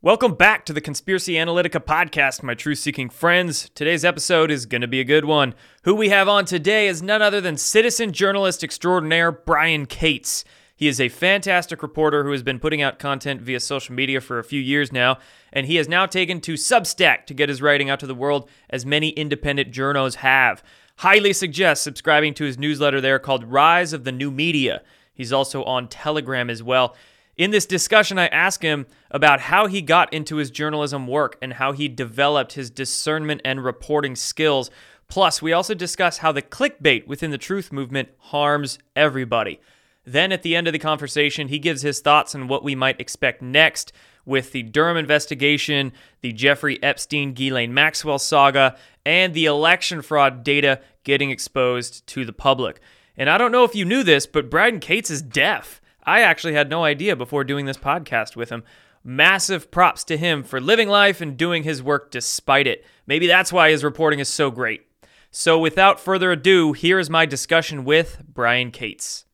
Welcome back to the Conspiracy Analytica podcast, my truth seeking friends. Today's episode is going to be a good one. Who we have on today is none other than citizen journalist extraordinaire Brian Cates. He is a fantastic reporter who has been putting out content via social media for a few years now, and he has now taken to Substack to get his writing out to the world, as many independent journos have. Highly suggest subscribing to his newsletter there called Rise of the New Media. He's also on Telegram as well. In this discussion, I ask him about how he got into his journalism work and how he developed his discernment and reporting skills. Plus, we also discuss how the clickbait within the truth movement harms everybody. Then, at the end of the conversation, he gives his thoughts on what we might expect next with the Durham investigation, the Jeffrey Epstein Ghislaine Maxwell saga, and the election fraud data getting exposed to the public. And I don't know if you knew this, but Brian Cates is deaf. I actually had no idea before doing this podcast with him. Massive props to him for living life and doing his work despite it. Maybe that's why his reporting is so great. So, without further ado, here is my discussion with Brian Cates.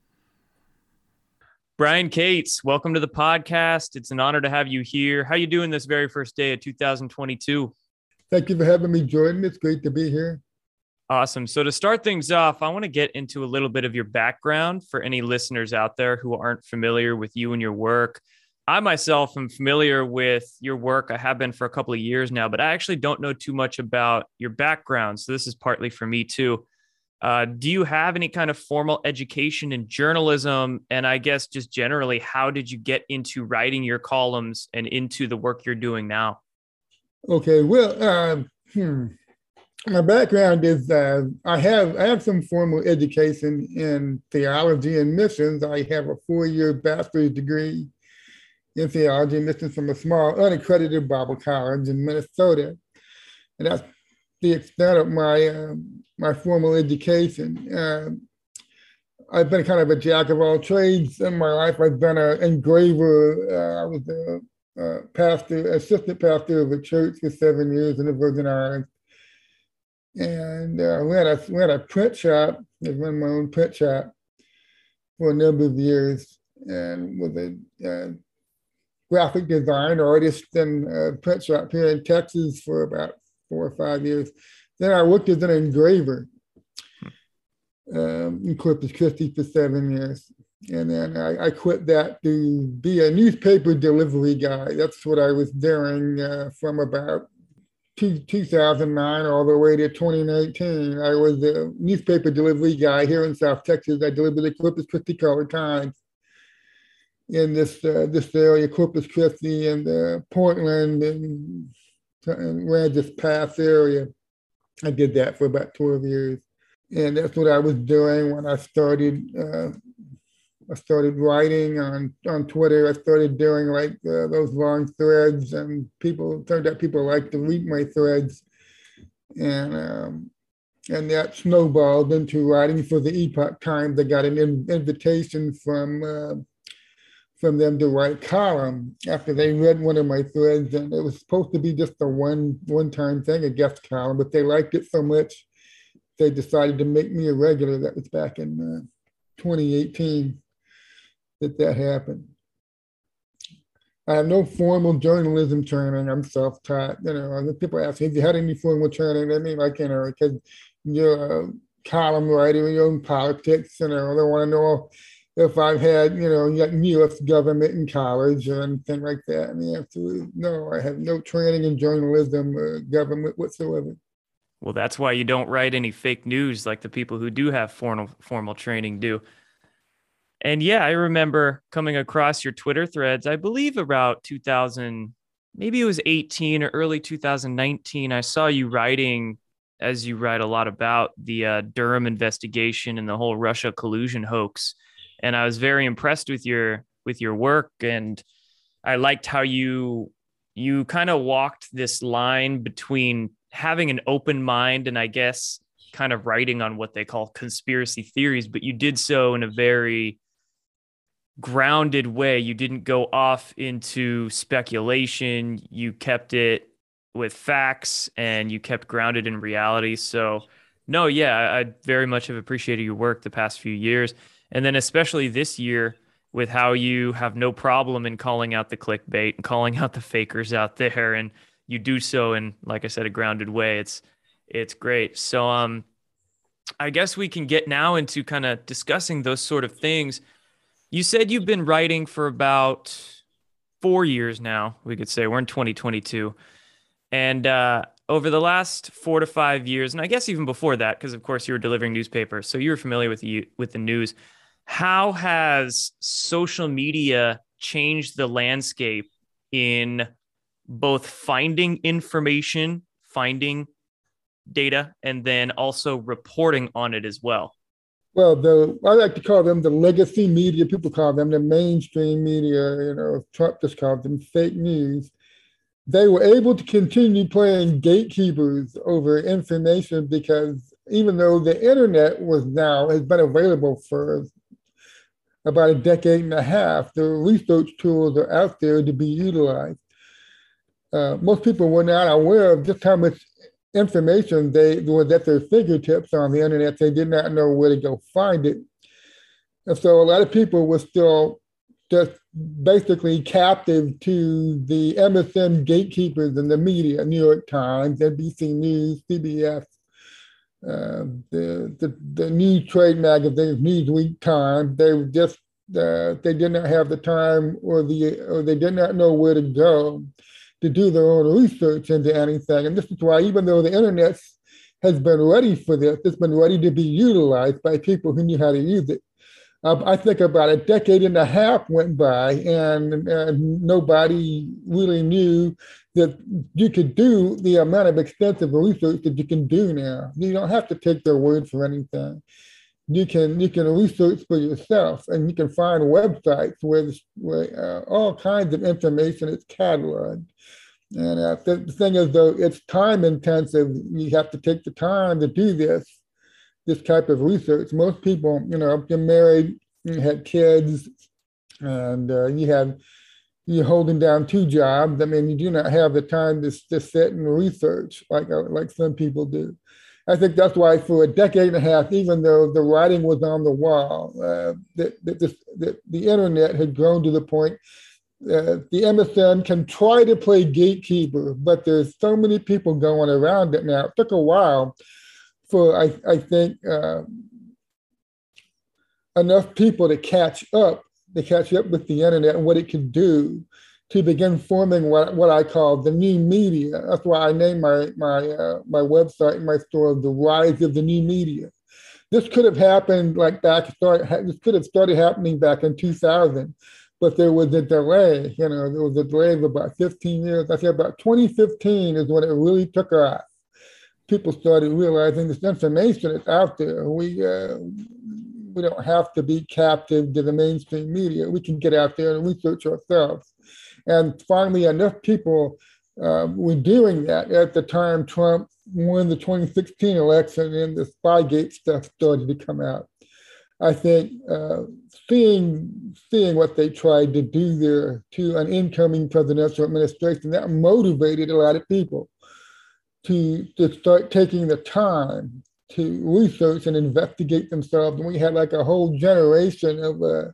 Brian Cates, welcome to the podcast. It's an honor to have you here. How you doing this very first day of 2022? Thank you for having me, Jordan. It's great to be here. Awesome. So, to start things off, I want to get into a little bit of your background for any listeners out there who aren't familiar with you and your work. I myself am familiar with your work. I have been for a couple of years now, but I actually don't know too much about your background. So, this is partly for me too. Uh, do you have any kind of formal education in journalism? And I guess just generally, how did you get into writing your columns and into the work you're doing now? Okay. Well, uh, hmm my background is uh, I have I have some formal education in theology and missions. I have a four-year bachelor's degree in theology and missions from a small unaccredited Bible college in Minnesota, and that's the extent of my uh, my formal education. Uh, I've been kind of a jack of all trades in my life. I've been an engraver. Uh, I was a, a pastor, assistant pastor of a church for seven years in the Virgin Islands and uh, we had a we had a print shop. I run my own print shop for a number of years, and was a uh, graphic design artist in a print shop here in Texas for about four or five years. Then I worked as an engraver um, in Corpus Christi for seven years. And then I, I, quit that to be a newspaper delivery guy. That's what I was doing uh, from about 2009 all the way to 2019. I was a newspaper delivery guy here in South Texas. I delivered the Corpus Christi Caller Times in this uh, this area, Corpus Christi and uh, Portland and, and Aransas Pass area. I did that for about 12 years. And that's what I was doing when I started uh, I started writing on, on Twitter. I started doing like uh, those long threads, and people turned out people liked to read my threads, and um, and that snowballed into writing for the Epoch Times. I got an in, invitation from uh, from them to write a column after they read one of my threads, and it was supposed to be just a one one time thing, a guest column, but they liked it so much they decided to make me a regular. That was back in uh, 2018 that that happened. I have no formal journalism training. I'm self-taught. You know, people ask me, "Have you had any formal training?" I mean, like you know, because you're a column writer, you're in politics. You know, they want to know if I've had, you know, U.S. government in college or anything like that. The answer is no. I have no training in journalism or government whatsoever. Well, that's why you don't write any fake news like the people who do have formal formal training do. And yeah, I remember coming across your Twitter threads, I believe about 2000, maybe it was 18 or early 2019. I saw you writing, as you write a lot about the uh, Durham investigation and the whole Russia collusion hoax. And I was very impressed with your with your work and I liked how you you kind of walked this line between having an open mind and I guess kind of writing on what they call conspiracy theories, but you did so in a very grounded way. You didn't go off into speculation. You kept it with facts and you kept grounded in reality. So, no, yeah, I very much have appreciated your work the past few years. And then, especially this year, with how you have no problem in calling out the clickbait and calling out the fakers out there and you do so in like I said a grounded way. It's it's great. So um I guess we can get now into kind of discussing those sort of things. You said you've been writing for about 4 years now, we could say. We're in 2022. And uh over the last 4 to 5 years and I guess even before that because of course you were delivering newspapers, so you were familiar with the with the news how has social media changed the landscape in both finding information, finding data, and then also reporting on it as well? Well, the I like to call them the legacy media. People call them the mainstream media. You know, Trump just called them fake news. They were able to continue playing gatekeepers over information because even though the internet was now has been available for about a decade and a half, the research tools are out there to be utilized. Uh, most people were not aware of just how much information they was at their fingertips on the internet. They did not know where to go find it. And so a lot of people were still just basically captive to the MSM gatekeepers in the media, New York Times, NBC News, CBS, uh, the, the, the new trade magazines, Newsweek, Time, they just uh, they did not have the time or the or they did not know where to go to do their own research into anything. And this is why, even though the internet has been ready for this, it's been ready to be utilized by people who knew how to use it. Uh, I think about a decade and a half went by, and, and nobody really knew that you could do the amount of extensive research that you can do now. You don't have to take their word for anything. You can you can research for yourself, and you can find websites where, where uh, all kinds of information is cataloged. And uh, the, thing is, though, it's time intensive. You have to take the time to do this this type of research. Most people, you know, you're married, you had kids, and uh, you have you're holding down two jobs. I mean, you do not have the time to, to sit and research like uh, like some people do. I think that's why for a decade and a half, even though the writing was on the wall, uh, that, that, that the internet had grown to the point uh, the MSM can try to play gatekeeper, but there's so many people going around it now. It took a while for, I, I think, uh, enough people to catch up to catch up with the internet and what it can do to begin forming what, what I call the new media. That's why I named my my uh, my website my store the rise of the new media. This could have happened like back start. This could have started happening back in 2000, but there was a delay. You know, there was a delay of about 15 years. I say about 2015 is when it really took off. People started realizing this information is out there. We uh, we don't have to be captive to the mainstream media. We can get out there and research ourselves. And finally, enough people uh, were doing that at the time Trump won the 2016 election and the Spygate stuff started to come out. I think uh, seeing seeing what they tried to do there to an incoming presidential administration that motivated a lot of people to to start taking the time to research and investigate themselves. And we had like a whole generation of uh,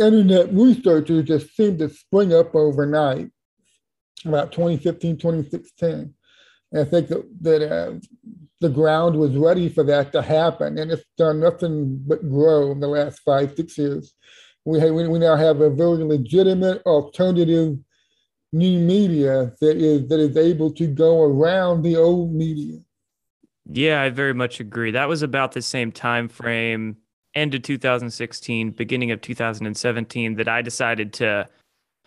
internet researchers just seemed to spring up overnight about 2015, 2016. And I think that, that uh, the ground was ready for that to happen. And it's done nothing but grow in the last five, six years. We, have, we now have a very legitimate alternative new media that is that is able to go around the old media yeah, I very much agree. That was about the same time frame, end of 2016, beginning of 2017, that I decided to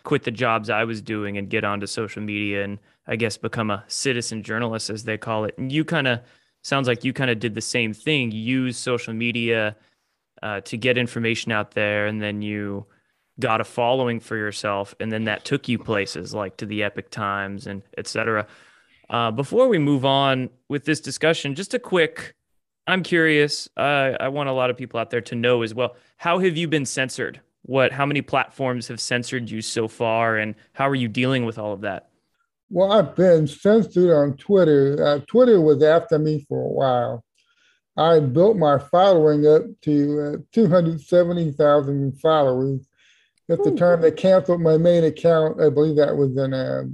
quit the jobs I was doing and get onto social media and I guess become a citizen journalist, as they call it. And you kind of sounds like you kind of did the same thing. use social media uh, to get information out there, and then you got a following for yourself, and then that took you places like to the Epoch Times and etc. Uh, before we move on with this discussion, just a quick I'm curious. Uh, I want a lot of people out there to know as well. How have you been censored? What? How many platforms have censored you so far, and how are you dealing with all of that? Well, I've been censored on Twitter. Uh, Twitter was after me for a while. I built my following up to uh, 270,000 followers. At the time they canceled my main account, I believe that was in uh,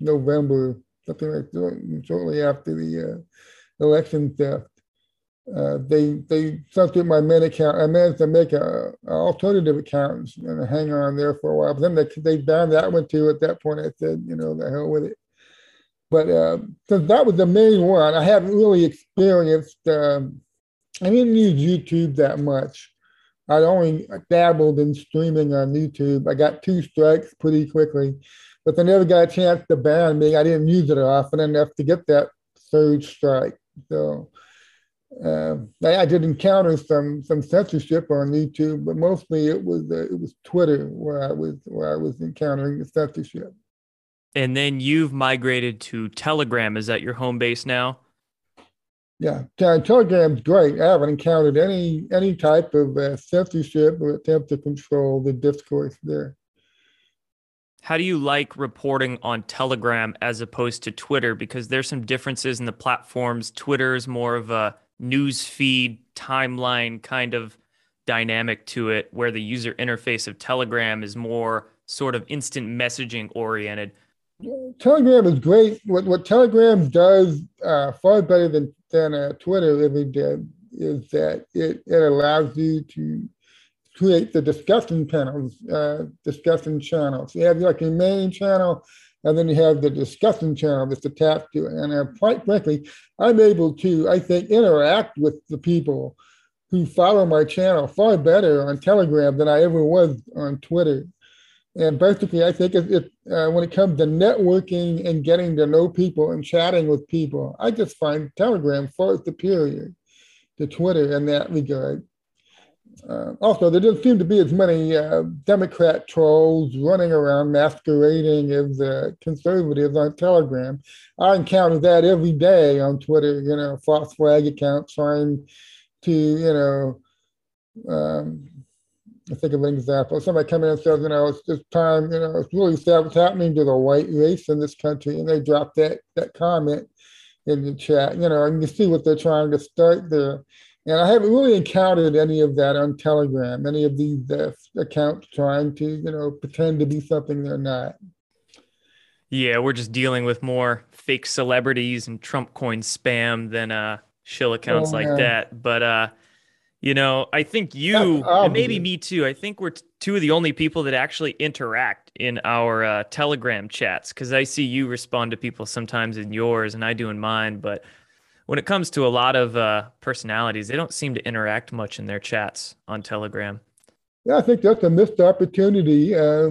November, something like shortly after the uh, election theft. Uh, they they sunset my main account. I managed to make a, alternative account and hang on there for a while. But then they they banned that one too. At that point, I said, you know, the hell with it. But uh, since that was the main one, I haven't really experienced. Um, I didn't use YouTube that much. I only dabbled in streaming on YouTube. I got two strikes pretty quickly, but they never got a chance to ban me. I didn't use it often enough to get that third strike. So uh, I, I, did encounter some some censorship on YouTube, but mostly it was uh, it was Twitter where I was where I was encountering the censorship. And then you've migrated to Telegram. Is that your home base now? Yeah, Telegram's great. I haven't encountered any any type of uh, censorship or attempt to control the discourse there. How do you like reporting on Telegram as opposed to Twitter? Because there's some differences in the platforms. Twitter is more of a news feed timeline kind of dynamic to it, where the user interface of Telegram is more sort of instant messaging oriented. Telegram is great. What what Telegram does uh, far better than than uh, Twitter ever did is that it, it allows you to create the discussion panels, uh, discussion channels. You have like your main channel, and then you have the discussion channel that's attached to it. And uh, quite frankly, I'm able to, I think, interact with the people who follow my channel far better on Telegram than I ever was on Twitter. And basically, I think it uh, when it comes to networking and getting to know people and chatting with people, I just find Telegram far superior to Twitter in that regard. Uh, also, there doesn't seem to be as many uh, Democrat trolls running around masquerading as uh, conservatives on Telegram. I encounter that every day on Twitter, you know, false flag accounts trying to, you know, um, I think of an example. Somebody come in and says, you know, it's this time, you know, it's really sad what's happening to the white race in this country. And they drop that, that comment in the chat, you know, and you see what they're trying to start there. And I haven't really encountered any of that on Telegram, any of these uh, accounts trying to, you know, pretend to be something they're not. Yeah, we're just dealing with more fake celebrities and Trump coin spam than uh, shill accounts oh, like yeah. that. But uh, you know, I think you and maybe me too. I think we're t- two of the only people that actually interact in our uh, Telegram chats because I see you respond to people sometimes in yours and I do in mine. But when it comes to a lot of uh, personalities, they don't seem to interact much in their chats on Telegram. Yeah, I think that's a missed opportunity. Uh,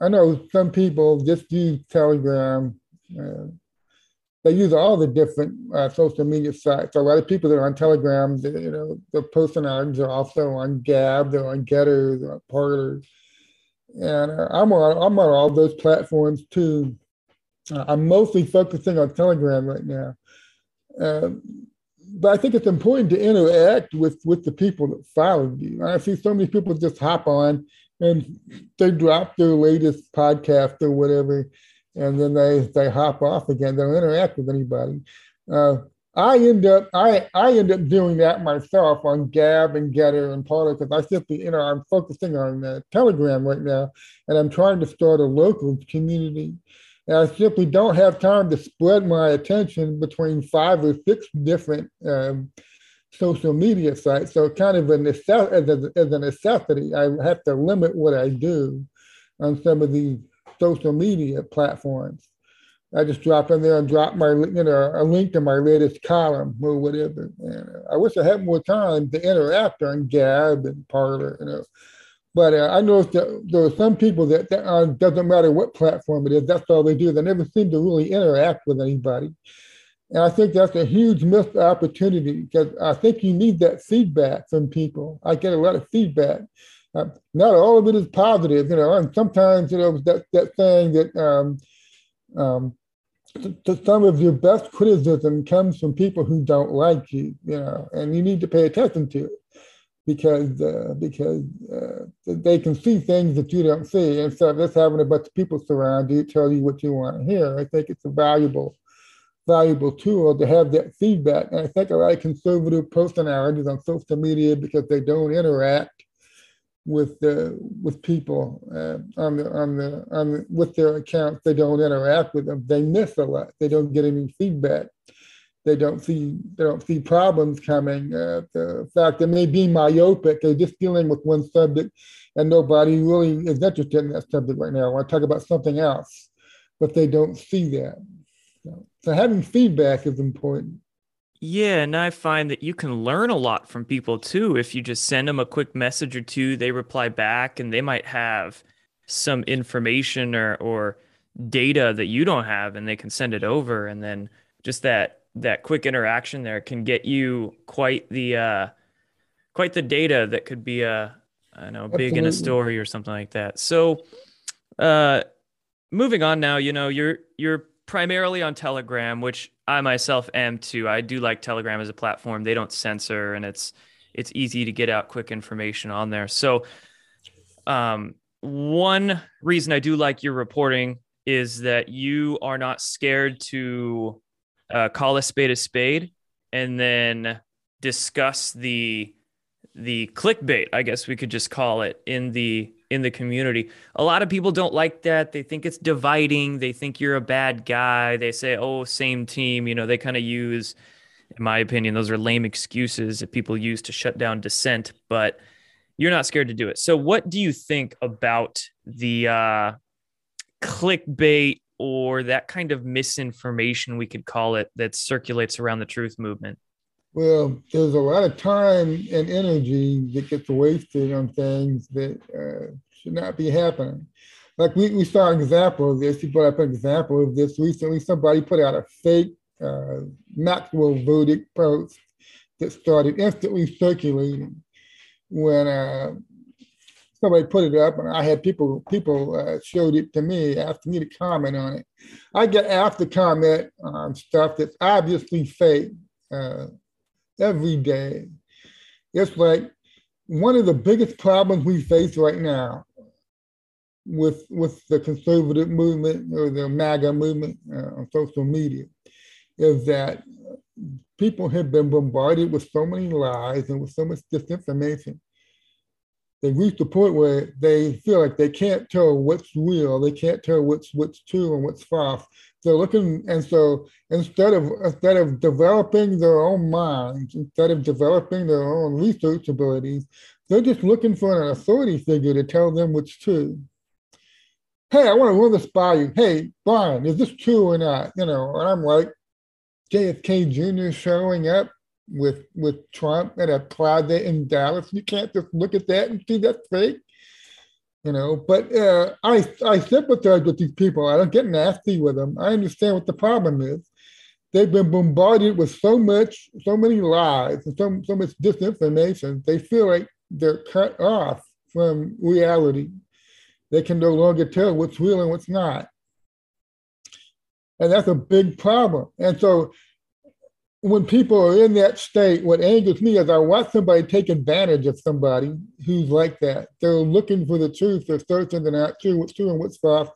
I know some people just use Telegram uh, they use all the different uh, social media sites. A lot of people that are on Telegram, they, you know, the personalities are also on Gab, they're on Gettr, they're on Parler. And uh, I'm on I'm on all those platforms too. Uh, I'm mostly focusing on Telegram right now. Um, but I think it's important to interact with with the people that follow you. I see so many people just hop on and they drop their latest podcast or whatever and then they they hop off again. They don't interact with anybody. Uh, I end up I I end up doing that myself on Gab and Gettr and Parler because I simply you know I'm focusing on Telegram right now, and I'm trying to start a local community. And I simply don't have time to spread my attention between five or six different um, social media sites. So, kind of a necess- as, a, as a necessity, I have to limit what I do on some of these social media platforms. I just drop in there and drop my, you know, a link to my latest column or whatever. And I wish I had more time to interact on Gab and Parler, you know. But uh, I noticed that there are some people that, that uh, doesn't matter what platform it is, that's all they do. They never seem to really interact with anybody. And I think that's a huge missed opportunity because I think you need that feedback from people. I get a lot of feedback uh, not all of it is positive, you know, and sometimes, you know, that, that saying that um, um, some of your best criticism comes from people who don't like you, you know, and you need to pay attention to it because uh, because uh, they can see things that you don't see. And so just having a bunch of people surround you tell you what you want to hear, I think it's a valuable valuable tool to have that feedback. And I think a lot of conservative personalities on social media, because they don't interact with the with people uh, on the on the on the, with their accounts, they don't interact with them. They miss a lot. They don't get any feedback. They don't see they don't see problems coming. Uh, the fact that they may be myopic, they're just dealing with one subject, and nobody really is interested in that subject right now. I want to talk about something else, but they don't see that. So, so having feedback is important. Yeah, and I find that you can learn a lot from people too. If you just send them a quick message or two, they reply back, and they might have some information or or data that you don't have, and they can send it over, and then just that that quick interaction there can get you quite the uh, quite the data that could be a I know big Absolutely. in a story or something like that. So, uh, moving on now, you know you're you're primarily on Telegram, which I myself am too. I do like Telegram as a platform. They don't censor, and it's it's easy to get out quick information on there. So, um, one reason I do like your reporting is that you are not scared to uh, call a spade a spade, and then discuss the the clickbait. I guess we could just call it in the in the community. A lot of people don't like that. They think it's dividing. They think you're a bad guy. They say, "Oh, same team." You know, they kind of use, in my opinion, those are lame excuses that people use to shut down dissent. But you're not scared to do it. So, what do you think about the uh, clickbait or that kind of misinformation, we could call it, that circulates around the truth movement? Well, there's a lot of time and energy that gets wasted on things that uh, should not be happening. Like we, we saw an example of this. You brought up an example of this recently. Somebody put out a fake uh, Maxwell verdict post that started instantly circulating when uh, somebody put it up, and I had people people uh, showed it to me, asked me to comment on it. I get asked to comment on stuff that's obviously fake uh, every day. It's like one of the biggest problems we face right now with with the conservative movement or the MAGA movement uh, on social media is that people have been bombarded with so many lies and with so much disinformation they reach the point where they feel like they can't tell what's real, they can't tell what's what's true and what's false. They're looking, and so instead of instead of developing their own minds, instead of developing their own research abilities, they're just looking for an authority figure to tell them what's true. Hey, I want to run this by you. Hey, Brian, is this true or not? You know, and I'm like, JFK Jr. showing up with with Trump at a plaza in Dallas. You can't just look at that and see that's fake. You know, but uh, I I sympathize with these people. I don't get nasty with them. I understand what the problem is. They've been bombarded with so much, so many lies and so, so much disinformation. They feel like they're cut off from reality. They can no longer tell what's real and what's not. And that's a big problem. And so when people are in that state, what angers me is I watch somebody take advantage of somebody who's like that. They're looking for the truth. They're searching the not what's true and what's false.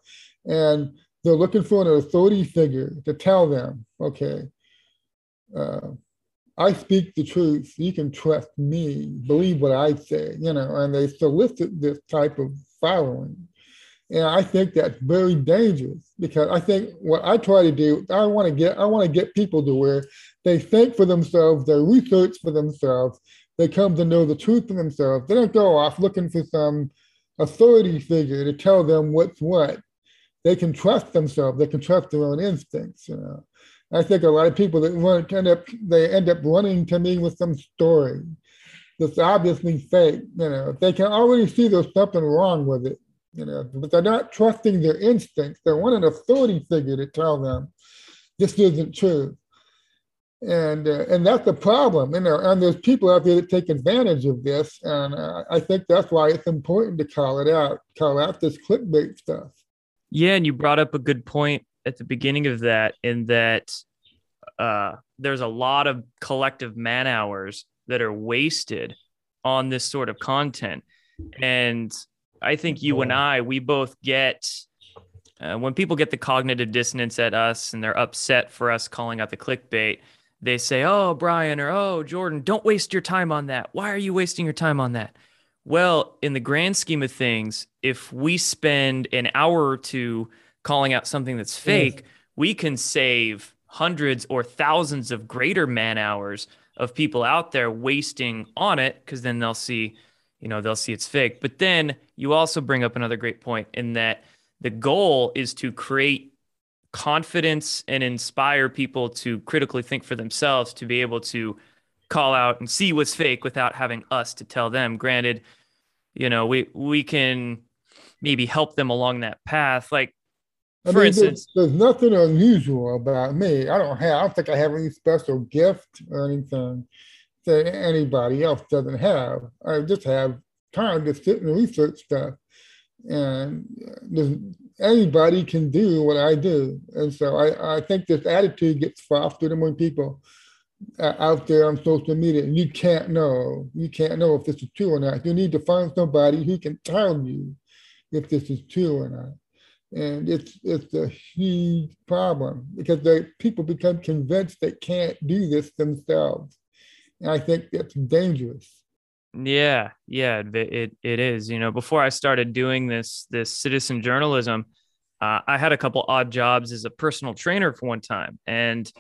And they're looking for an authority figure to tell them, okay, uh, I speak the truth. You can trust me. Believe what I say, you know, and they solicit this type of following. And I think that's very dangerous because I think what I try to do, I want to get, I want to get people to where they think for themselves, they research for themselves, they come to know the truth for themselves. They don't go off looking for some authority figure to tell them what's what. They can trust themselves. They can trust their own instincts. You know, I think a lot of people that want end up they end up running to me with some story that's obviously fake. You know, they can already see there's something wrong with it you know, but they're not trusting their instincts. They want an authority figure to tell them this isn't true. And uh, and that's the problem, you know. And there's people out there that take advantage of this, and uh, I think that's why it's important to call it out, call out this clickbait stuff. Yeah, and you brought up a good point at the beginning of that, in that uh, there's a lot of collective man hours that are wasted on this sort of content, and I think you and I, we both get uh, when people get the cognitive dissonance at us and they're upset for us calling out the clickbait, they say, "Oh, Brian," or "Oh, Jordan, don't waste your time on that. Why are you wasting your time on that?" Well, in the grand scheme of things, if we spend an hour or two calling out something that's fake, we can save hundreds or thousands of greater man hours of people out there wasting on it because then they'll see, you know, they'll see it's fake. But then you also bring up another great point in that the goal is to create confidence and inspire people to critically think for themselves to be able to call out and see what's fake without having us to tell them granted you know we we can maybe help them along that path like I for mean, instance there's, there's nothing unusual about me. I don't have. I don't think I have any special gift or anything that anybody else doesn't have. I just have time to sit and research stuff, and anybody can do what I do. And so I, I think this attitude gets fostered among people uh, out there on social media. And you can't know. You can't know if this is true or not. You need to find somebody who can tell you if this is true or not and it's it's a huge problem because the people become convinced they can't do this themselves and i think that's dangerous. Yeah yeah it, it, it is. You know before i started doing this this citizen journalism uh, i had a couple odd jobs as a personal trainer for one time. And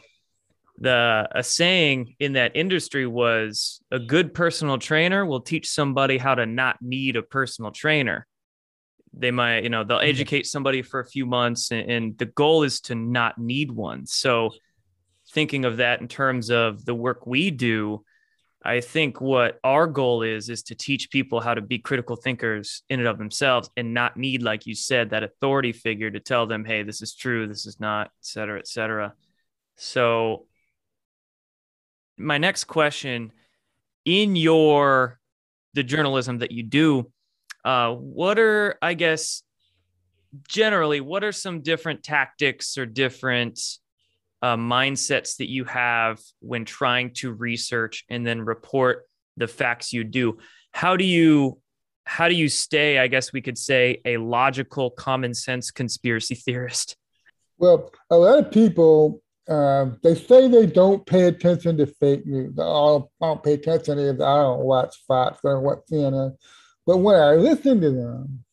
the a saying in that industry was a good personal trainer will teach somebody how to not need a personal trainer. They might you know they'll mm-hmm. educate somebody for a few months and, and, the goal is to not need one. So thinking of that in terms of the work we do i think what our goal is is to teach people how to be critical thinkers in and of themselves and not need like you said that authority figure to tell them hey this is true this is not et cetera et cetera. So my next question in your the journalism that you do uh, what are, I guess, generally, what are some different tactics or different uh, mindsets that you have when trying to research and then report the facts you do? How do you how do you stay, I guess we could say, a logical, common sense conspiracy theorist? Well, a lot of people uh, they say they don't pay attention to fake news. Don't, I don't pay attention to it. I don't watch Fox or watch CNN. But when I listen to them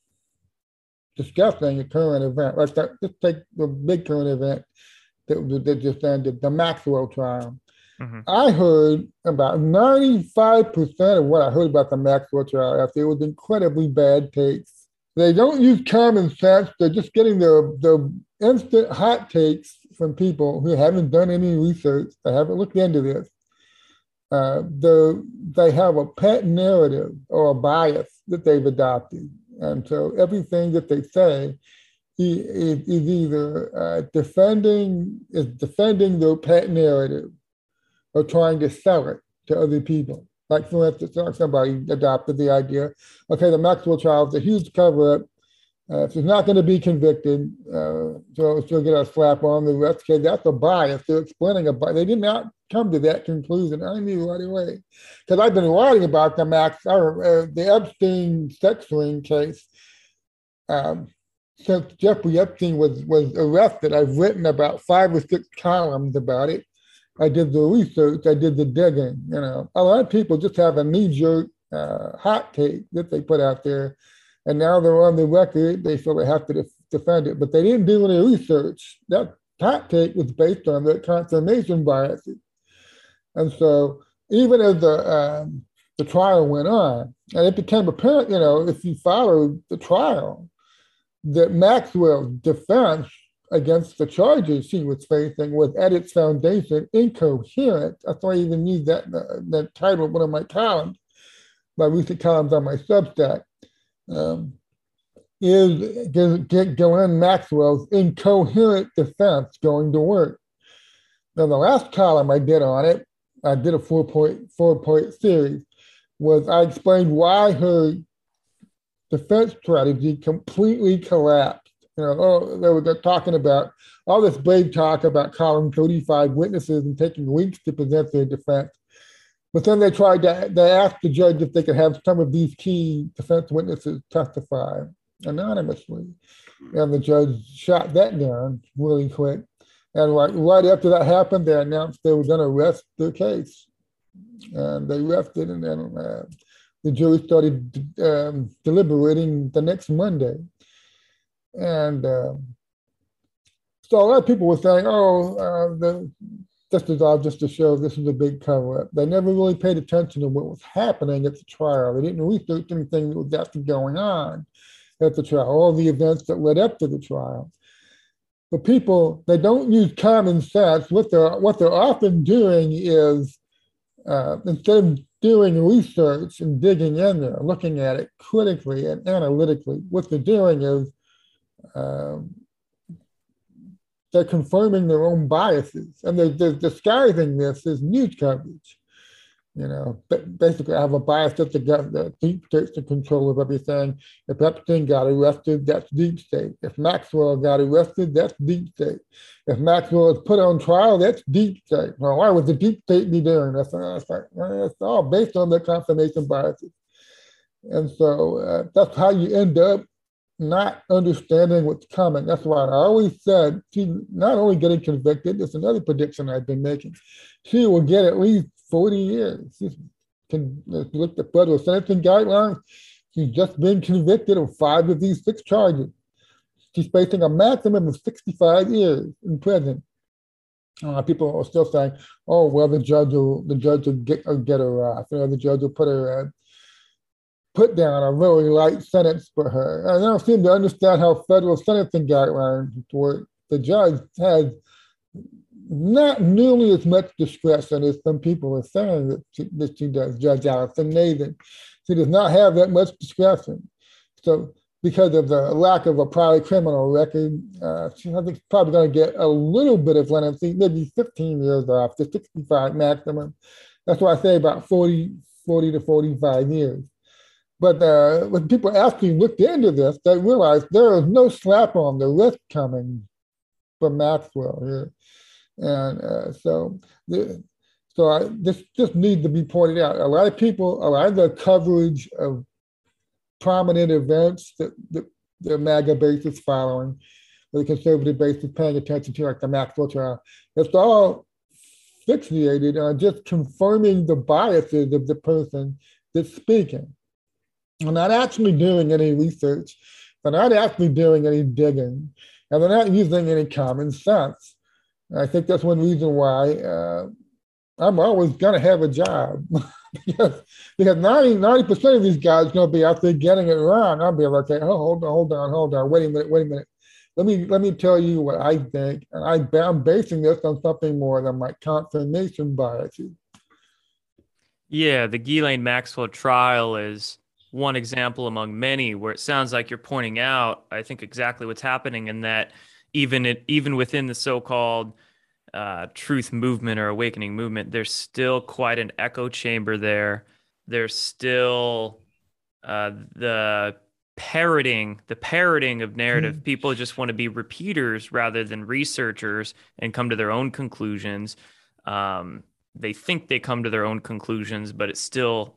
discussing a current event, let's just take the big current event that, that just ended, the Maxwell trial. Mm-hmm. I heard about 95% of what I heard about the Maxwell trial after it was incredibly bad takes. They don't use common sense. They're just getting the, the instant hot takes from people who haven't done any research, they haven't looked into this. Uh, the, they have a pet narrative or a bias that they've adopted. And so everything that they say is, is either uh, defending is defending their pet narrative or trying to sell it to other people. Like for instance, somebody adopted the idea, okay, the Maxwell trial is a huge cover-up. Uh, she's not going to be convicted, uh, so she'll get a slap on the rest. Okay, that's a bias. They're explaining a bias. They did not come to that conclusion. I knew right away because I've been writing about the Max, uh, the Epstein sex ring case um, since Jeffrey Epstein was was arrested. I've written about five or six columns about it. I did the research. I did the digging. You know, a lot of people just have a knee jerk uh, hot take that they put out there, and now they're on the record. They feel they have to def- defend it, but they didn't do any research. That hot take was based on the confirmation biases. And so even as the um, the trial went on, and it became apparent, you know, if you followed the trial, that Maxwell's defense against the charges she was facing was at its foundation incoherent. I thought I even used that that title of one of my columns, my recent columns on my Substack. Um, is Ghislaine Maxwell's incoherent defense going to work? Now, the last column I did on it I did a four point four point series was I explained why her defense strategy completely collapsed. You know, oh, they were talking about all this brave talk about calling 35 witnesses and taking weeks to present their defense. But then they tried to, they asked the judge if they could have some of these key defense witnesses testify. anonymously. And the judge shot that down really quick. And right, right after that happened, they announced they were going to arrest the case. And they arrested, and then uh, the jury started um, deliberating the next Monday. And uh, so a lot of people were saying, oh, uh, the, this is all just to show this is a big cover up. They never really paid attention to what was happening at the trial. They didn't research anything that was actually going on at the trial, all the events that led up to the trial. But people, they don't use common sense. What they're, what they're often doing is uh, instead of doing research and digging in there, looking at it critically and analytically, what they're doing is um, they're confirming their own biases and they're, they're disguising this as news coverage. You know, basically, I have a bias that the, the deep state's in control of everything. If Epstein got arrested, that's deep state. If Maxwell got arrested, that's deep state. If Maxwell is put on trial, that's deep state. Well, why would the deep state be doing this? That's, like, that's all based on their confirmation biases. And so uh, that's how you end up not understanding what's coming. That's why I always said she's not only getting convicted, it's another prediction I've been making. She will get at least 40 years. She's can look at federal sentencing guidelines. She's just been convicted of five of these six charges. She's facing a maximum of 65 years in prison. Uh, people are still saying, "Oh, well, the judge will the judge will get, will get her off. The judge will put her uh, put down a really light sentence for her." I don't seem to understand how federal sentencing guidelines work. The judge has not nearly as much discretion as some people are saying that she, that she does, Judge Allison Nathan. She does not have that much discretion. So because of the lack of a prior criminal record, uh, I think she's probably going to get a little bit of leniency, maybe 15 years off, the 65 maximum. That's why I say about 40, 40 to 45 years. But uh, when people actually looked into this, they realized there is no slap on the wrist coming from Maxwell here. And uh, so, the, so I, this just needs to be pointed out. A lot of people, a lot of the coverage of prominent events that, the MAGA base is following, or the conservative base is paying attention to, like the Maxwell trial, it's all fixated on just confirming the biases of the person that's speaking. They're not actually doing any research. They're not actually doing any digging, and they're not using any common sense. I think that's one reason why uh, I'm always going to have a job. because because 90 percent of these guys are going to be out there getting it wrong. I'll be like, okay, oh, hold on, hold on, hold on, wait a minute, wait a minute. Let me let me tell you what I think, and I, I'm basing this on something more than my confirmation biases. Yeah, the Ghislaine Maxwell trial is one example among many where it sounds like you're pointing out, I think exactly what's happening in that even it even within the so-called uh, truth movement or awakening movement, there's still quite an echo chamber there. There's still uh, the parroting, the parroting of narrative. Mm. People just want to be repeaters rather than researchers and come to their own conclusions. Um, they think they come to their own conclusions, but it's still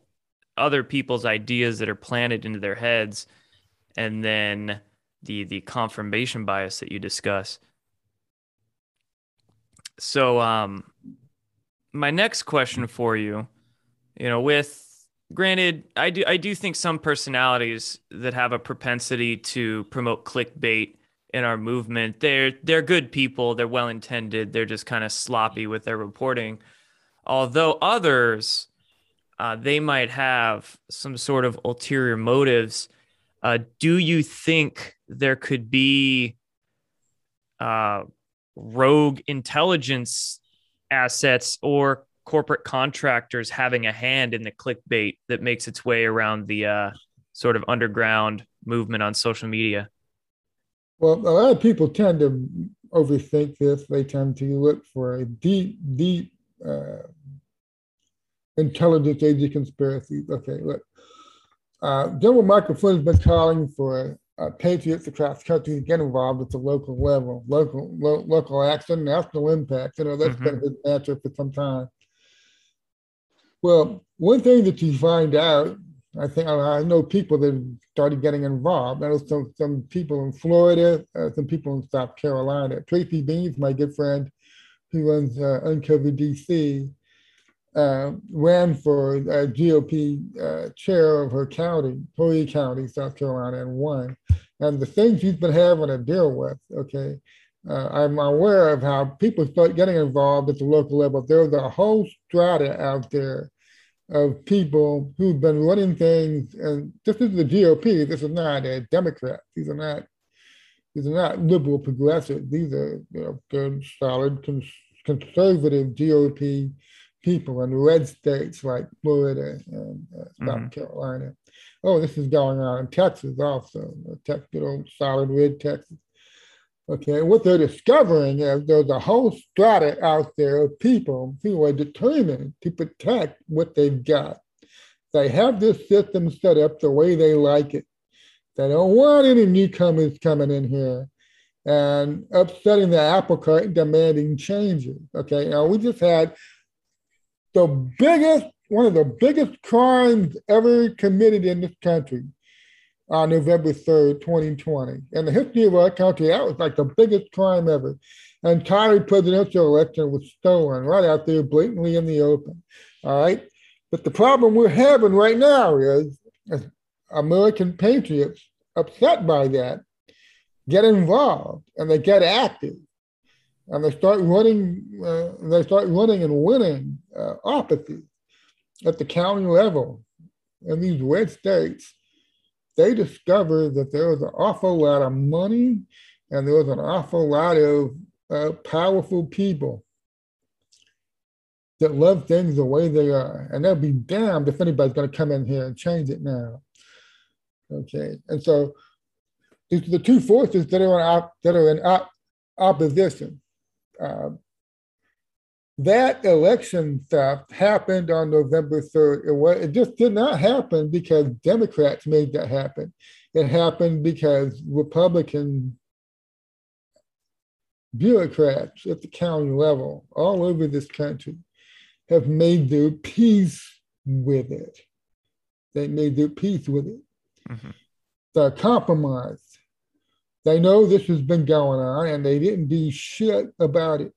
other people's ideas that are planted into their heads, and then the the confirmation bias that you discuss. So um my next question for you, you know, with granted, I do I do think some personalities that have a propensity to promote clickbait in our movement, they're they're good people, they're well intended, they're just kind of sloppy with their reporting. Although others uh, they might have some sort of ulterior motives. Uh, do you think there could be uh, rogue intelligence assets or corporate contractors having a hand in the clickbait that makes its way around the uh, sort of underground movement on social media? Well, a lot of people tend to overthink this. They tend to look for a deep, deep uh, intelligence agent conspiracy. Okay, look. Uh, General Michael Flynn has been calling for uh, patriots across the country to get involved at the local level, local lo- local action, national impact. You know, that's mm-hmm. been his mantra for some time. Well, one thing that you find out, I think I know people that started getting involved. I know some, some people in Florida, uh, some people in South Carolina. Tracy Beanz, my good friend, who runs uh, Uncover DC, uh, ran for GOP uh, chair of her county, Horry County, South Carolina, and won. And the things she's been having to deal with, okay, uh, I'm aware of how people start getting involved at the local level. There's a whole strata out there of people who've been running things, and this is the GOP. This is not a Democrat. These are not these are not liberal progressive. These are you know good, solid, cons- conservative GOP people in red states like Florida and uh, South mm-hmm. Carolina. Oh, this is going on in Texas also. Texas, you know, solid red Texas. Okay, what they're discovering is there's a whole strata out there of people who are determined to protect what they've got. They have this system set up the way they like it. They don't want any newcomers coming in here and upsetting the apple cart and demanding changes. Okay, now we just had the biggest, one of the biggest crimes ever committed in this country on November 3rd, 2020. In the history of our country, that was like the biggest crime ever. And Kyrie presidential election was stolen right out there blatantly in the open. All right. But the problem we're having right now is American patriots upset by that get involved and they get active and they start running uh, they start running and winning uh, offices at the county level in these red states they discovered that there was an awful lot of money and there was an awful lot of uh, powerful people that love things the way they are. And they'll be damned if anybody's going to come in here and change it now. Okay. And so these are the two forces that are in, op- that are in op- opposition. Uh, that election theft happened on November 3rd. It, was, it just did not happen because Democrats made that happen. It happened because Republican bureaucrats at the county level all over this country have made their peace with it. They made their peace with it. Mm-hmm. They're compromised. They know this has been going on and they didn't do shit about it.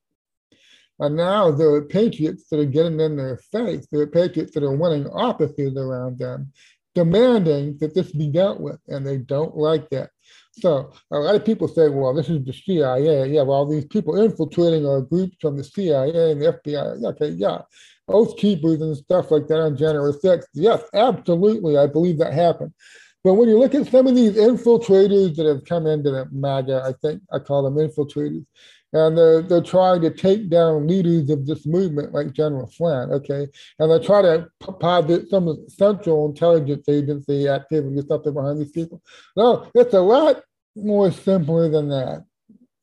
And now the patriots that are getting in their face. the patriots that are winning offices around them, demanding that this be dealt with, and they don't like that. So a lot of people say, well, this is the CIA. Yeah, well, these people infiltrating our groups from the CIA and the FBI. Okay, yeah. Oath keepers and stuff like that on January 6th. Yes, absolutely. I believe that happened. But when you look at some of these infiltrators that have come into the MAGA, I think I call them infiltrators, and they're, they're trying to take down leaders of this movement like General Flynn, okay? And they try to posit some central intelligence agency activity or something behind these people. No, it's a lot more simpler than that.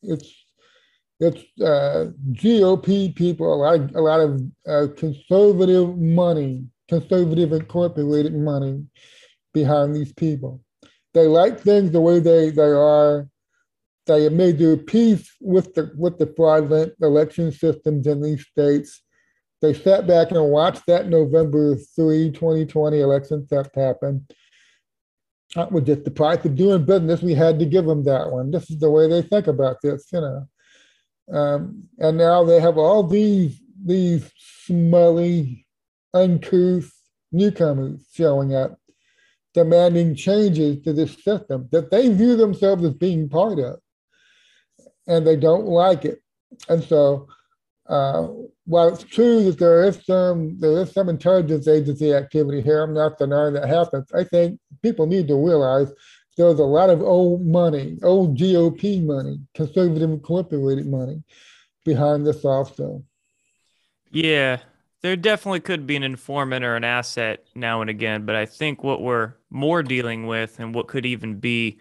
It's it's uh, GOP people, a lot, of, a lot of uh, conservative money, conservative incorporated money behind these people. They like things the way they, they are they made their peace with the with the fraudulent election systems in these states. They sat back and watched that November 3, 2020 election theft happen. That was just the price of doing business. We had to give them that one. This is the way they think about this, you know. Um, and now they have all these these smelly, uncouth newcomers showing up, demanding changes to this system that they view themselves as being part of and they don't like it. And so, uh, while it's true that there is some there is some intelligence agency activity here, I'm not denying that happens. I think people need to realize there's a lot of old money, old GOP money, conservative incorporated money behind this also. Yeah, there definitely could be an informant or an asset now and again, but I think what we're more dealing with and what could even be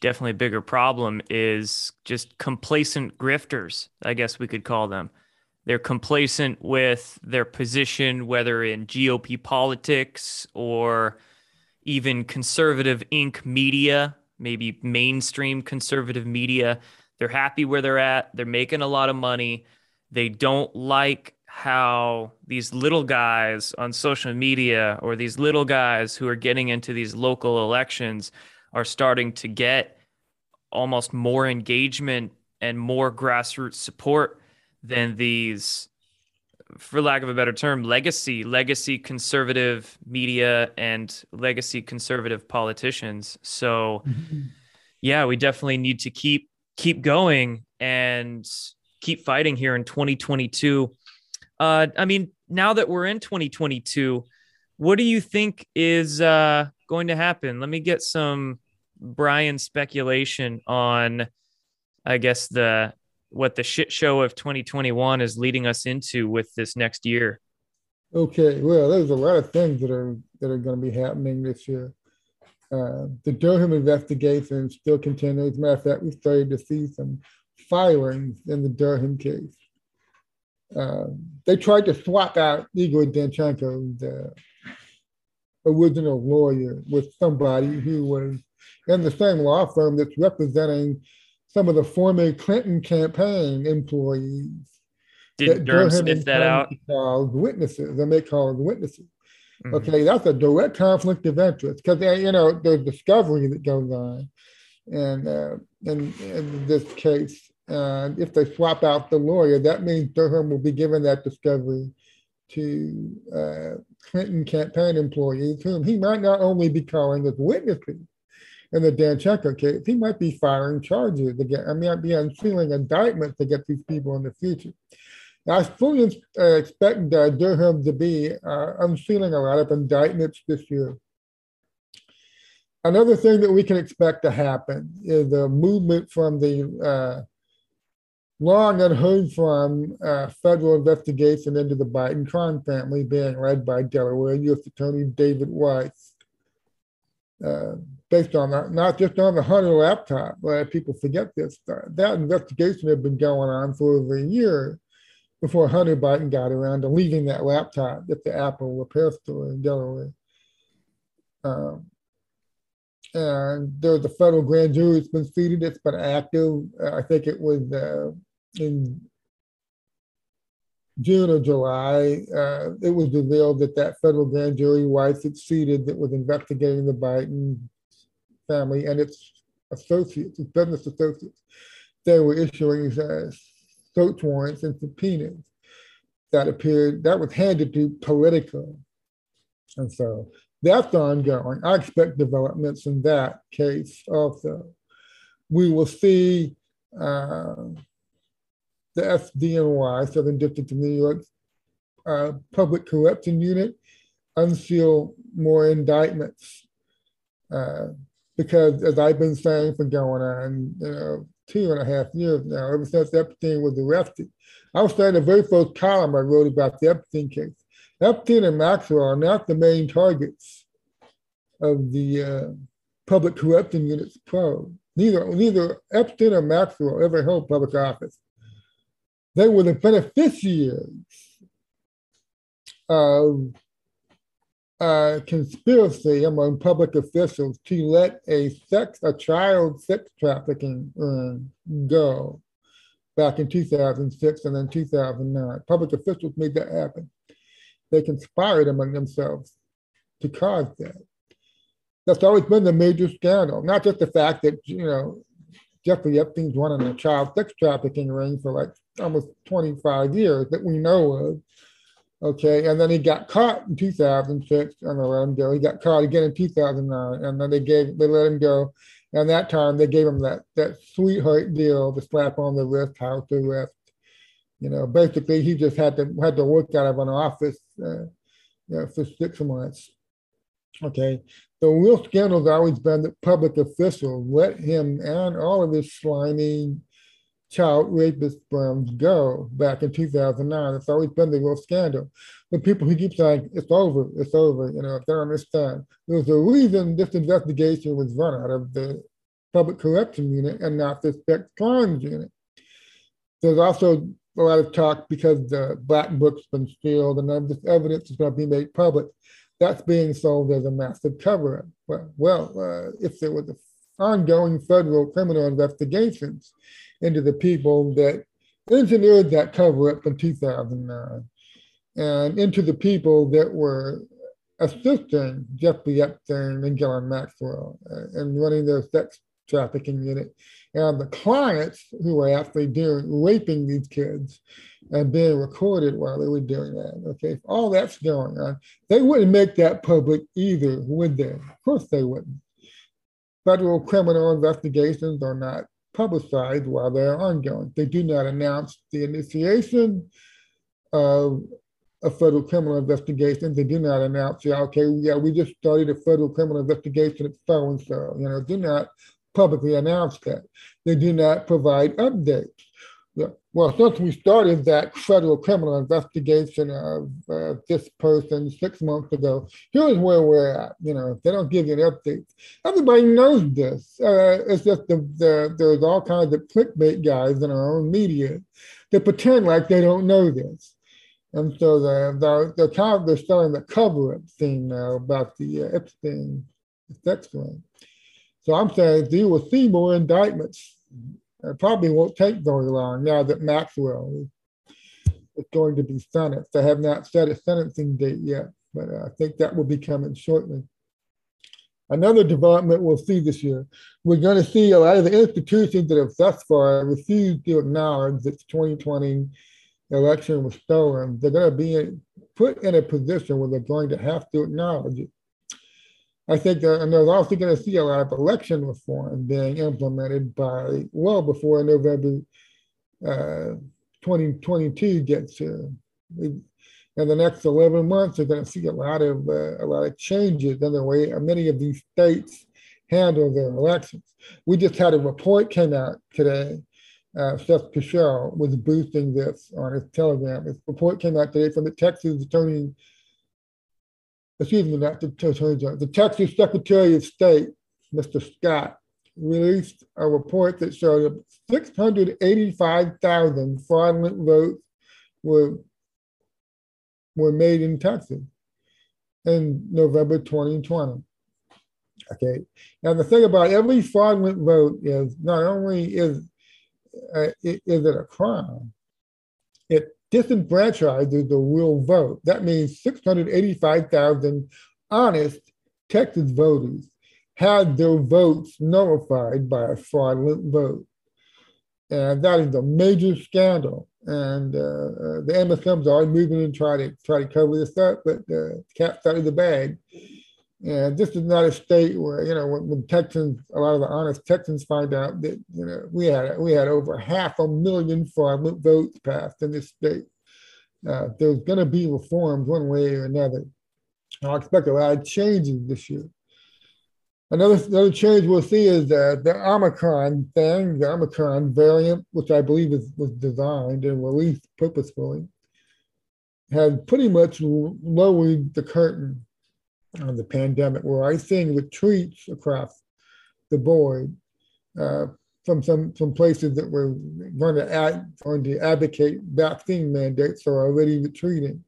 definitely a bigger problem is just complacent grifters, I guess we could call them. They're complacent with their position, whether in GOP politics or even conservative Inc. media, maybe mainstream conservative media. They're happy where they're at. They're making a lot of money. They don't like how these little guys on social media or these little guys who are getting into these local elections are starting to get almost more engagement and more grassroots support than these for lack of a better term legacy legacy conservative media and legacy conservative politicians so mm-hmm. yeah we definitely need to keep keep going and keep fighting here in 2022 uh, I mean, now that we're in 2022, what do you think is uh, going to happen? Let me get some Brian speculation on, I guess the what the shit show of 2021 is leading us into with this next year. Okay, well, there's a lot of things that are that are going to be happening this year. Uh, the Durham investigation still continues. As a matter of fact, we started to see some firings in the Durham case uh, they tried to swap out Igor Danchenko, the original lawyer, with somebody who was in the same law firm that's representing some of the former Clinton campaign employees. Did Durham sniff that out? Called witnesses, and they called witnesses. Mm-hmm. Okay, that's a direct conflict of interest because you know there's discovery that goes on, and uh, in, in this case, and if they swap out the lawyer, that means Durham will be given that discovery to uh, Clinton campaign employees, whom he might not only be calling as witnesses in the Dan Danchenko case, he might be firing charges again. I I'd be unsealing indictments against these people in the future. I fully uh, expect uh, Durham to be uh, unsealing a lot of indictments this year. Another thing that we can expect to happen is a movement from the long unheard from uh, federal investigation into the Biden crime family being led by Delaware U.S. Attorney David Weiss. Uh, based on that, not just on the Hunter laptop, but people forget this. That investigation had been going on for over a year before Hunter Biden got around to leaving that laptop at the Apple repair store in Delaware. Um, and there's a federal grand jury that's been seated. It's been active. I think it was uh, in June or July, uh, it was revealed that that federal grand jury Weiss succeeded that was investigating the Biden family and its associates, its business associates. They were issuing uh, search warrants and subpoenas that appeared, that was handed to Politico. And so that's ongoing. I expect developments in that case also. We will see uh, the SDNY, Southern District of New York, uh, Public Corruption Unit, unseal more indictments. Uh, because as I've been saying for going on, you know, two and a half years now, ever since Epstein was arrested, I was saying the very first column I wrote about the Epstein case. Epstein and Maxwell are not the main targets of the uh, Public Corruption Unit's probe. Neither, neither Epstein or Maxwell ever held public office they were the beneficiaries of a conspiracy among public officials to let a sex, a child sex trafficking ring go back in 2006 and then 2009. Public officials made that happen. They conspired among themselves to cause that. That's always been the major scandal, not just the fact that, you know, Jeffrey Epstein's running a child sex trafficking ring for like almost 25 years that we know of. Okay, and then he got caught in 2006 and they let him go. He got caught again in 2009, and then they gave they let him go. And that time they gave him that that sweetheart deal, the slap on the wrist, house arrest. You know, basically he just had to had to work out of an office, uh, you know, for six months. Okay, the real scandal has always been that public officials let him and all of his slimy child rapist firms go back in 2009. It's always been the real scandal. The people who keep saying it's over, it's over, you know, they don't understand. There's a reason this investigation was run out of the public corruption unit and not the sex crimes unit. There's also a lot of talk because the black book's been sealed and none of this evidence is going to be made public. That's being sold as a massive cover-up. Well, well uh, if there was ongoing federal criminal investigations, into the people that engineered that cover up in 2009. and into the people that were assisting Jeffrey Epstein and Ghislaine Maxwell uh, and running their sex trafficking unit, and the clients who were actually doing raping these kids and being recorded while they were doing that. Okay, all that's going on. They wouldn't make that public either, would they? Of course they wouldn't. Federal criminal investigations are not publicized while they're ongoing. They do not announce the initiation of a federal criminal investigation. They do not announce, yeah, okay, yeah, we just started a federal criminal investigation at so and so. You know, do not publicly announce that. They do not provide updates. Well, since we started that federal criminal investigation of uh, this person six months ago, here's where we're at. You know, they don't give you an update. Everybody knows this. Uh, it's just the, the, there's all kinds of clickbait guys in our own media that pretend like they don't know this. And so the, the, the of, they're starting the cover up thing now about the uh, Epstein sex ring. So I'm saying you will see more indictments. It probably won't take very long now that Maxwell is going to be sentenced. I have not set a sentencing date yet, but I think that will be coming shortly. Another development we'll see this year, we're going to see a lot of the institutions that have thus far refused to acknowledge that the 2020 election was stolen. They're going to be put in a position where they're going to have to acknowledge it. I think that, and there's also going to see a lot of election reform being implemented by well before November uh, 2022 gets here. in the next 11 months, they're going to see a lot of uh, a lot of changes in the way many of these states handle their elections. We just had a report came out today. Uh, Seth Keshel was boosting this on his Telegram. This report came out today from the Texas Attorney excuse me, not the the Texas Secretary of State, Mr. Scott, released a report that showed 685,000 fraudulent votes were, were made in Texas in November 2020. Okay. Now the thing about every fraudulent vote is not only is uh, is it a crime, it disenfranchised the real vote. That means 685,000 honest Texas voters had their votes nullified by a fraudulent vote. And that is a major scandal. And uh, uh the MSMs are moving and try to try to cover this up, but the cat's out of the bag. And this is not a state where, you know, when, when, Texans, a lot of the honest Texans find out that, you know, we had we had over half a million fraudulent votes passed in this state. Uh, there's going to be reforms one way or another. I expect a lot of changes this year. Another, another change we'll see is uh, the Omicron thing, the Omicron variant, which I believe is, was designed and released purposefully, has pretty much lowered the curtain of the pandemic. Where I think seeing retreats across the board uh, from some, some places that were going to, ad, going to advocate vaccine mandates are already retreating.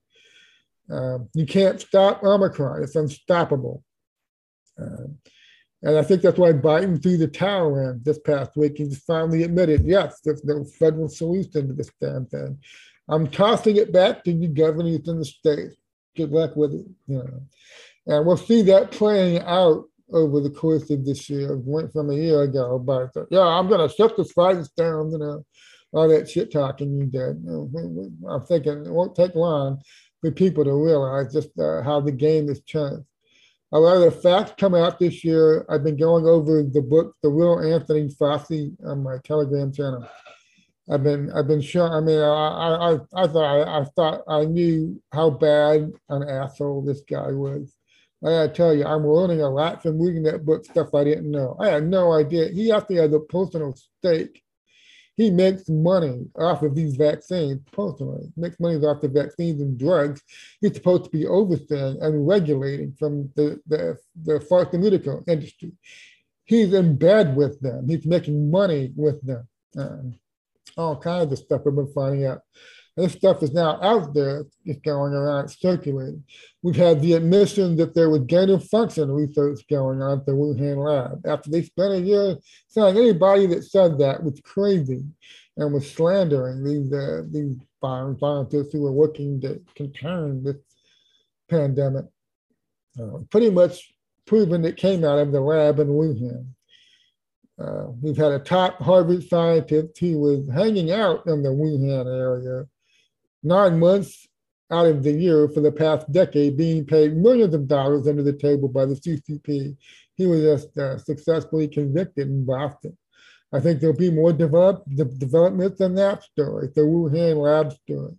Uh, you can't stop Omicron, it's unstoppable. Uh, and I think that's why Biden threw the towel in this past week. He finally admitted, yes, there's no federal solution to this damn thing. I'm tossing it back to you governors in the states. Good luck with it. You know. And we'll see that playing out over the course of this year. Went from a year ago about, yeah, I'm going to shut this virus down, you know, all that shit talking you did. I'm thinking it won't take long for people to realize just uh, how the game has changed. A lot of the facts come out this year. I've been going over the book, The Real Anthony Fauci, on my Telegram channel. I've been I've been sure. I mean, I I I thought I, I thought I knew how bad an asshole this guy was. I gotta tell you, I'm learning a lot from reading that book, stuff I didn't know. I had no idea. He actually has a personal stake. He makes money off of these vaccines personally, makes money off the vaccines and drugs. He's supposed to be overseeing and regulating from the, the, the pharmaceutical industry. He's in bed with them. He's making money with them. All kinds of stuff I've been finding out. This stuff is now out there, it's going around, it's circulating. We've had the admission that there was gain of function research going on at the Wuhan lab. After they spent a year saying anybody that said that was crazy. and was slandering these uh, these scientists who were working to contain this pandemic. Uh, pretty much proven it came out of the lab in Wuhan. Uh, we've had a top Harvard scientist who was hanging out in the Wuhan area nine months out of the year for the past decade, being paid millions of dollars under the table by the CCP. He was just uh, successfully convicted in Boston. I think there'll be more develop, de- developments in that story, the Wuhan lab story.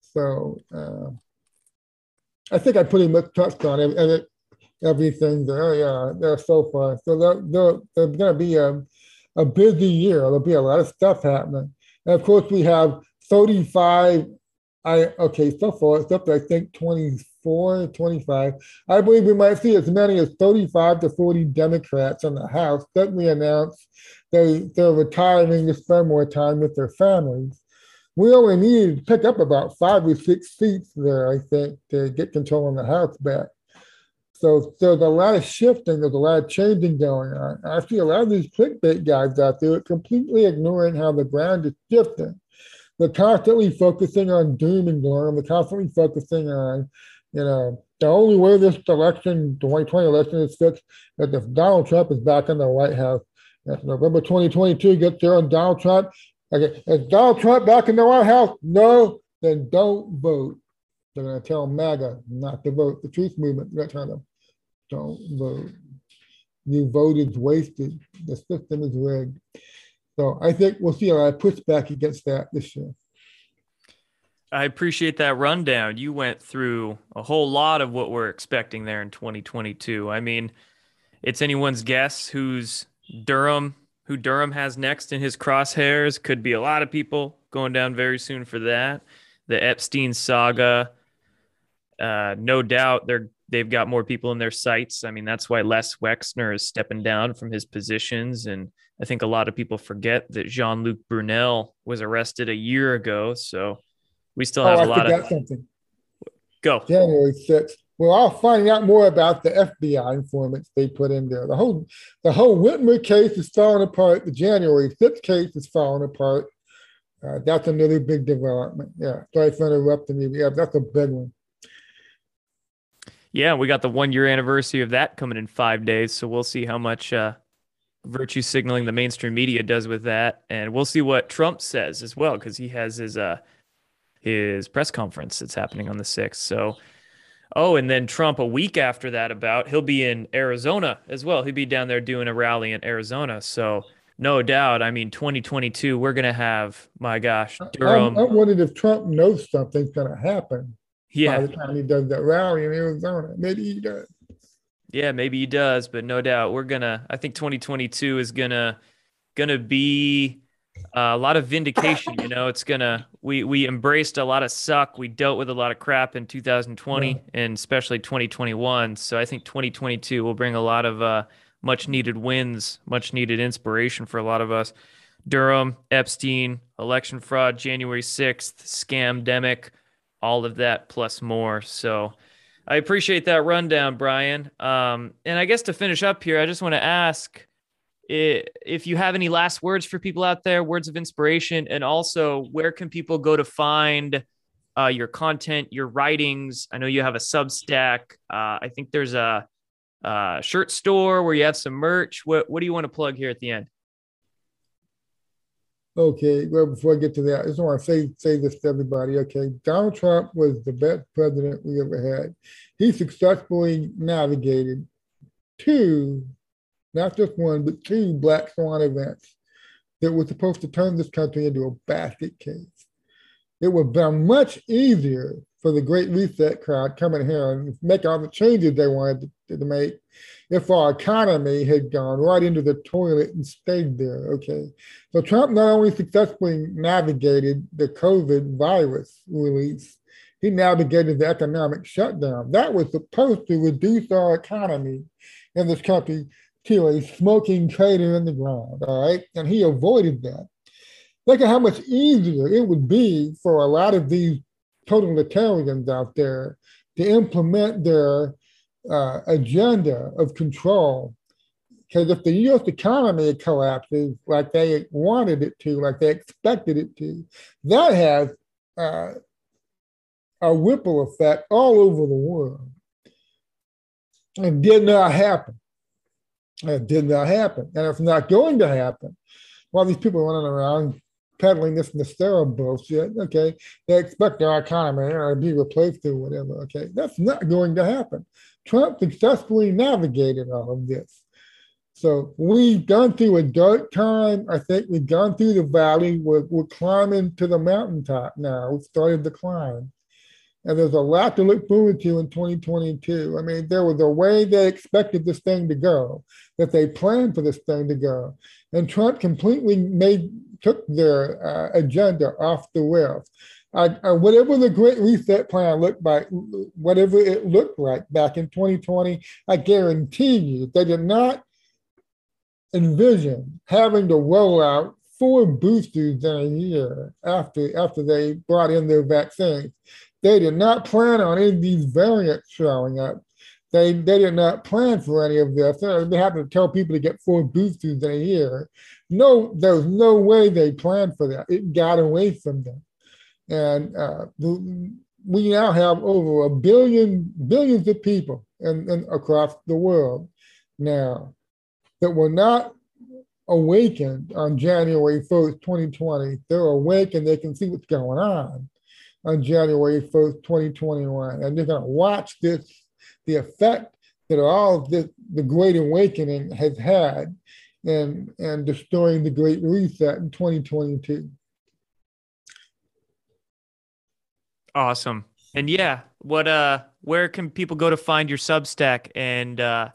So uh, I think I pretty much touched on it, everything there, yeah, there so far. So there, there's going to be a, a busy year. There'll be a lot of stuff happening. And of course, we have 35 I okay, so far it's up to I think 24, 25. I believe we might see as many as 35 to 40 Democrats in the House suddenly announce they they're retiring to spend more time with their families. We only need to pick up about five or six seats there, I think, to get control in the House back. So there's a lot of shifting, there's a lot of changing going on. I see a lot of these clickbait guys out there completely ignoring how the ground is shifting they're constantly focusing on doom and gloom. They're constantly focusing on, you know, the only way this election, the 2020 election is fixed is if Donald Trump is back in the White House. November 2022 gets there and Donald Trump, okay, is Donald Trump back in the White House? No, then don't vote. They're going to tell MAGA not to vote. The truth movement, they're tell them, don't vote. You voted wasted. The system is rigged. So I think we'll see a lot of pushback against that this year. I appreciate that rundown. You went through a whole lot of what we're expecting there in 2022. I mean, it's anyone's guess who's Durham, who Durham has next in his crosshairs. Could be a lot of people going down very soon for that. The Epstein saga. Uh, no doubt they're they've got more people in their sights. I mean, that's why Les Wexner is stepping down from his positions. And I think a lot of people forget that Jean Luc Brunel was arrested a year ago. So we still have oh, a lot of. Something. Go. January 6th. Well, I'll find out more about the FBI informants they put in there. The whole the whole Whitmer case is falling apart. The January 6th case is falling apart. Uh, that's another big development. Yeah. Sorry for interrupting you. Yeah, that's a big one. Yeah, we got the one year anniversary of that coming in five days. So we'll see how much uh, virtue signaling the mainstream media does with that, and we'll see what Trump says as well because he has his uh, his press conference that's happening on the sixth. So. Oh, and then Trump a week after that about he'll be in Arizona as well. He'll be down there doing a rally in Arizona. So no doubt. I mean, 2022, we're gonna have my gosh, Durham. I'm, I'm wondering if Trump knows something's gonna happen yeah. by the time he does that rally in Arizona. Maybe he does. Yeah, maybe he does, but no doubt we're gonna. I think 2022 is gonna gonna be uh, a lot of vindication. You know, it's gonna we we embraced a lot of suck. We dealt with a lot of crap in 2020 yeah. and especially 2021. So I think 2022 will bring a lot of uh, much needed wins, much needed inspiration for a lot of us. Durham, Epstein, election fraud, January 6th, scamdemic all of that plus more. So I appreciate that rundown, Brian. Um, and I guess to finish up here, I just want to ask if you have any last words for people out there, words of inspiration, and also where can people go to find uh, your content, your writings? I know you have a Substack. Uh, I think there's a, a shirt store where you have some merch. What What do you want to plug here at the end? Okay, well, before I get to that, I just want to say say this to everybody. Okay, Donald Trump was the best president we ever had. He successfully navigated two, not just one, but two black swan events that were supposed to turn this country into a basket case. It would have been much easier for the Great Reset crowd coming here and make all the changes they wanted to, make if our economy had gone right into the toilet and stayed there. Okay. So Trump not only successfully navigated the COVID virus release, he navigated the economic shutdown. That was supposed to reduce our economy in this country to a smoking crater in the ground. All right. And he avoided that. Look at how much easier it would be for a lot of these totalitarians out there to implement their uh, agenda of control Because if the U.S. economy collapses like they wanted it to, like they expected it to, that has uh, a ripple effect all over the world. It did not happen. It did not happen. And it's not going to happen. While these people running around peddling this NESARA bullshit, okay, they expect our economy to be replaced or whatever, okay, that's not going to happen. Trump successfully navigated all of this. So we've gone through a dark time. I think we've gone through the valley. We're, we're climbing to the mountaintop now. We started the climb. And there's a lot to look forward to in 2022. I mean, there was a way they expected this thing to go, that they planned for this thing to go. And Trump completely made took their uh, agenda off the rails. Whatever the Great Reset plan looked like, whatever it looked like back in 2020, I guarantee you they did not envision having to roll out four boosters in a year after after they brought in their vaccines. They did not plan on any of these variants showing up. They, they did not plan for any of this. They had to tell people to get four boosters in a year. No, there's no way they planned for that. It got away from them. And uh, we now have over a billion, billions of people in, across the world now that were not awakened on January 1st, 2020. They're awake and they can see what's going on on January 1st, 2021. And they're going to watch this, the effect that all this, the Great Awakening has had in, and destroying the Great Reset in 2022. Awesome. And yeah, what uh where can people go to find your Substack and uh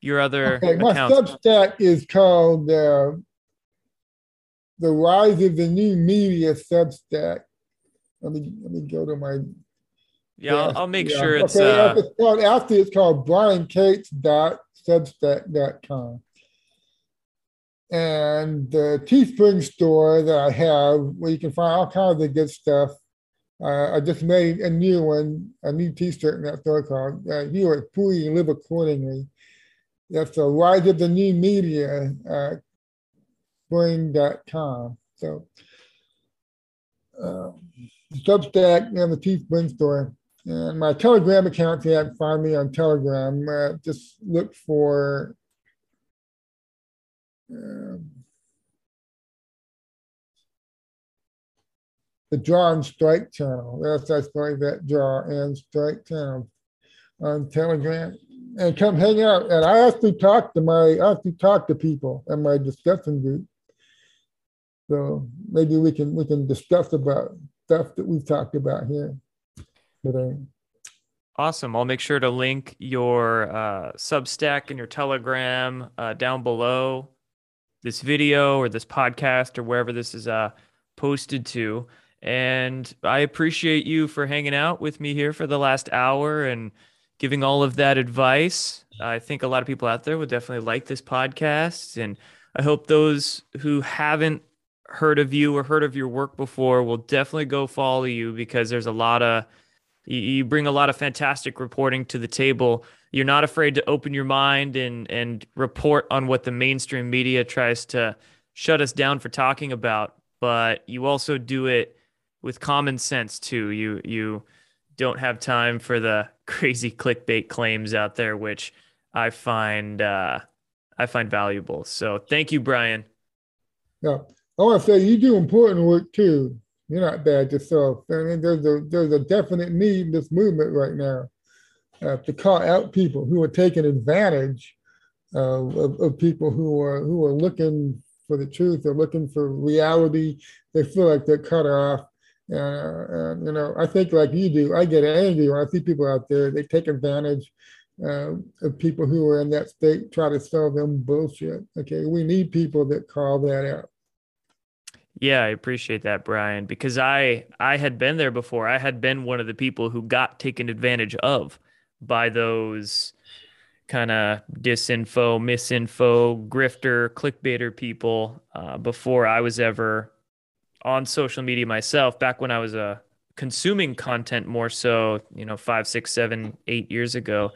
your other okay, my accounts? Substack is called uh, the Rise of the New Media Substack. Let me let me go to my. Yeah, I'll, I'll make yeah. sure it's. Okay, uh, it's called, after it's called briancates.substack.com. And the Teespring store that I have, where you can find all kinds of good stuff. Uh, I just made a new one, a new T-shirt in that store called uh, "You Are Free Live Accordingly." That's the Rise of the New Media uh, spring.com. So uh, Substack and the Teespring store. And my Telegram account, you haven't find me on Telegram, uh, just look for um, the Draw and Strike channel. That's that's like that Draw and Strike channel on Telegram. And come hang out. And I actually talk to my I actually talk to people in my discussion group. So maybe we can we can discuss about stuff that we've talked about here today. Awesome. I'll make sure to link your uh, Substack and your Telegram uh, down below this video or this podcast or wherever this is uh, posted to. And I appreciate you for hanging out with me here for the last hour and giving all of that advice. I think a lot of people out there would definitely like this podcast. And I hope those who haven't heard of you or heard of your work before will definitely go follow you because there's a lot of you, bring a lot of fantastic reporting to the table. You're not afraid to open your mind and and report on what the mainstream media tries to shut us down for talking about, but you also do it with common sense too. You you don't have time for the crazy clickbait claims out there, which I find uh, I find valuable. So thank you, Brian. Yeah. I want to say you do important work too. You're not bad yourself. I mean, there's a there's a definite need in this movement right now uh, to call out people who are taking advantage uh, of, of people who are who are looking for the truth. They're looking for reality. They feel like they're cut off. Uh, and you know, I think like you do, I get angry when I see people out there. They take advantage uh, of people who are in that state, try to sell them bullshit. Okay, we need people that call that out. Yeah, I appreciate that, Brian, because I I had been there before. I had been one of the people who got taken advantage of by those kind of disinfo, misinfo, grifter, clickbaiter people uh, before I was ever on social media myself. Back when I was uh, consuming content more so, you know, five, six, seven, eight years ago.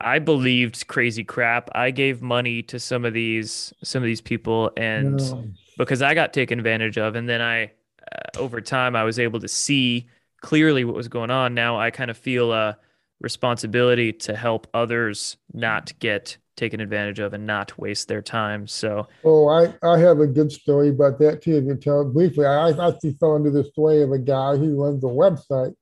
I believed crazy crap. I gave money to some of these some of these people, and no. Because I got taken advantage of, and then I uh, over time I was able to see clearly what was going on. Now I kind of feel a responsibility to help others not get taken advantage of and not waste their time. So, oh, I, I have a good story about that too. To tell briefly, I actually fell into the story of a guy who runs a website.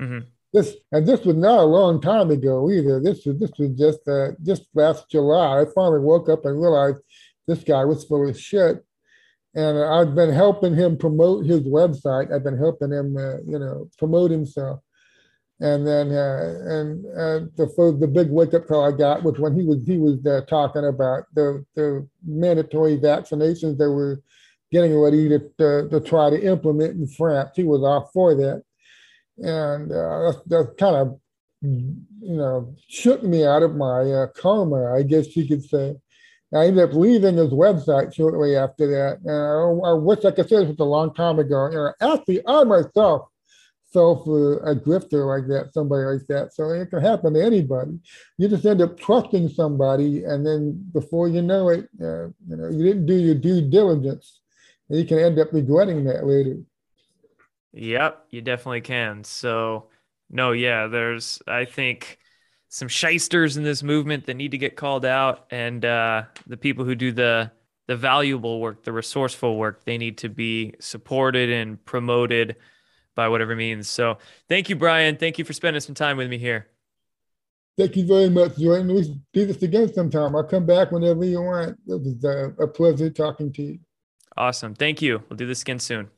Mm-hmm. This and this was not a long time ago either. This was this was just uh, just last July. I finally woke up and realized this guy was full of shit. And I've been helping him promote his website. I've been helping him, uh, you know, promote himself. And then, uh, and uh, the the big wake up call I got was when he was he was uh, talking about the the mandatory vaccinations that were getting ready to, to, to try to implement in France. He was all for that, and uh, that, that kind of you know shook me out of my uh, karma, I guess you could say. I ended up leaving his website shortly after that. And I, I wish I could say this was a long time ago. Know, actually, I myself fell for a grifter like that, somebody like that. So it can happen to anybody. You just end up trusting somebody, and then before you know it, uh, you know, you didn't do your due diligence, and you can end up regretting that later. Yep, you definitely can. So, no, yeah, there's, I think, some shysters in this movement that need to get called out, and uh, the people who do the the valuable work, the resourceful work, they need to be supported and promoted by whatever means. So thank you, Brian. Thank you for spending some time with me here. Thank you very much, Jordan. We do this again sometime. I'll come back whenever you want. It was uh, a pleasure talking to you. Awesome. Thank you. We'll do this again soon.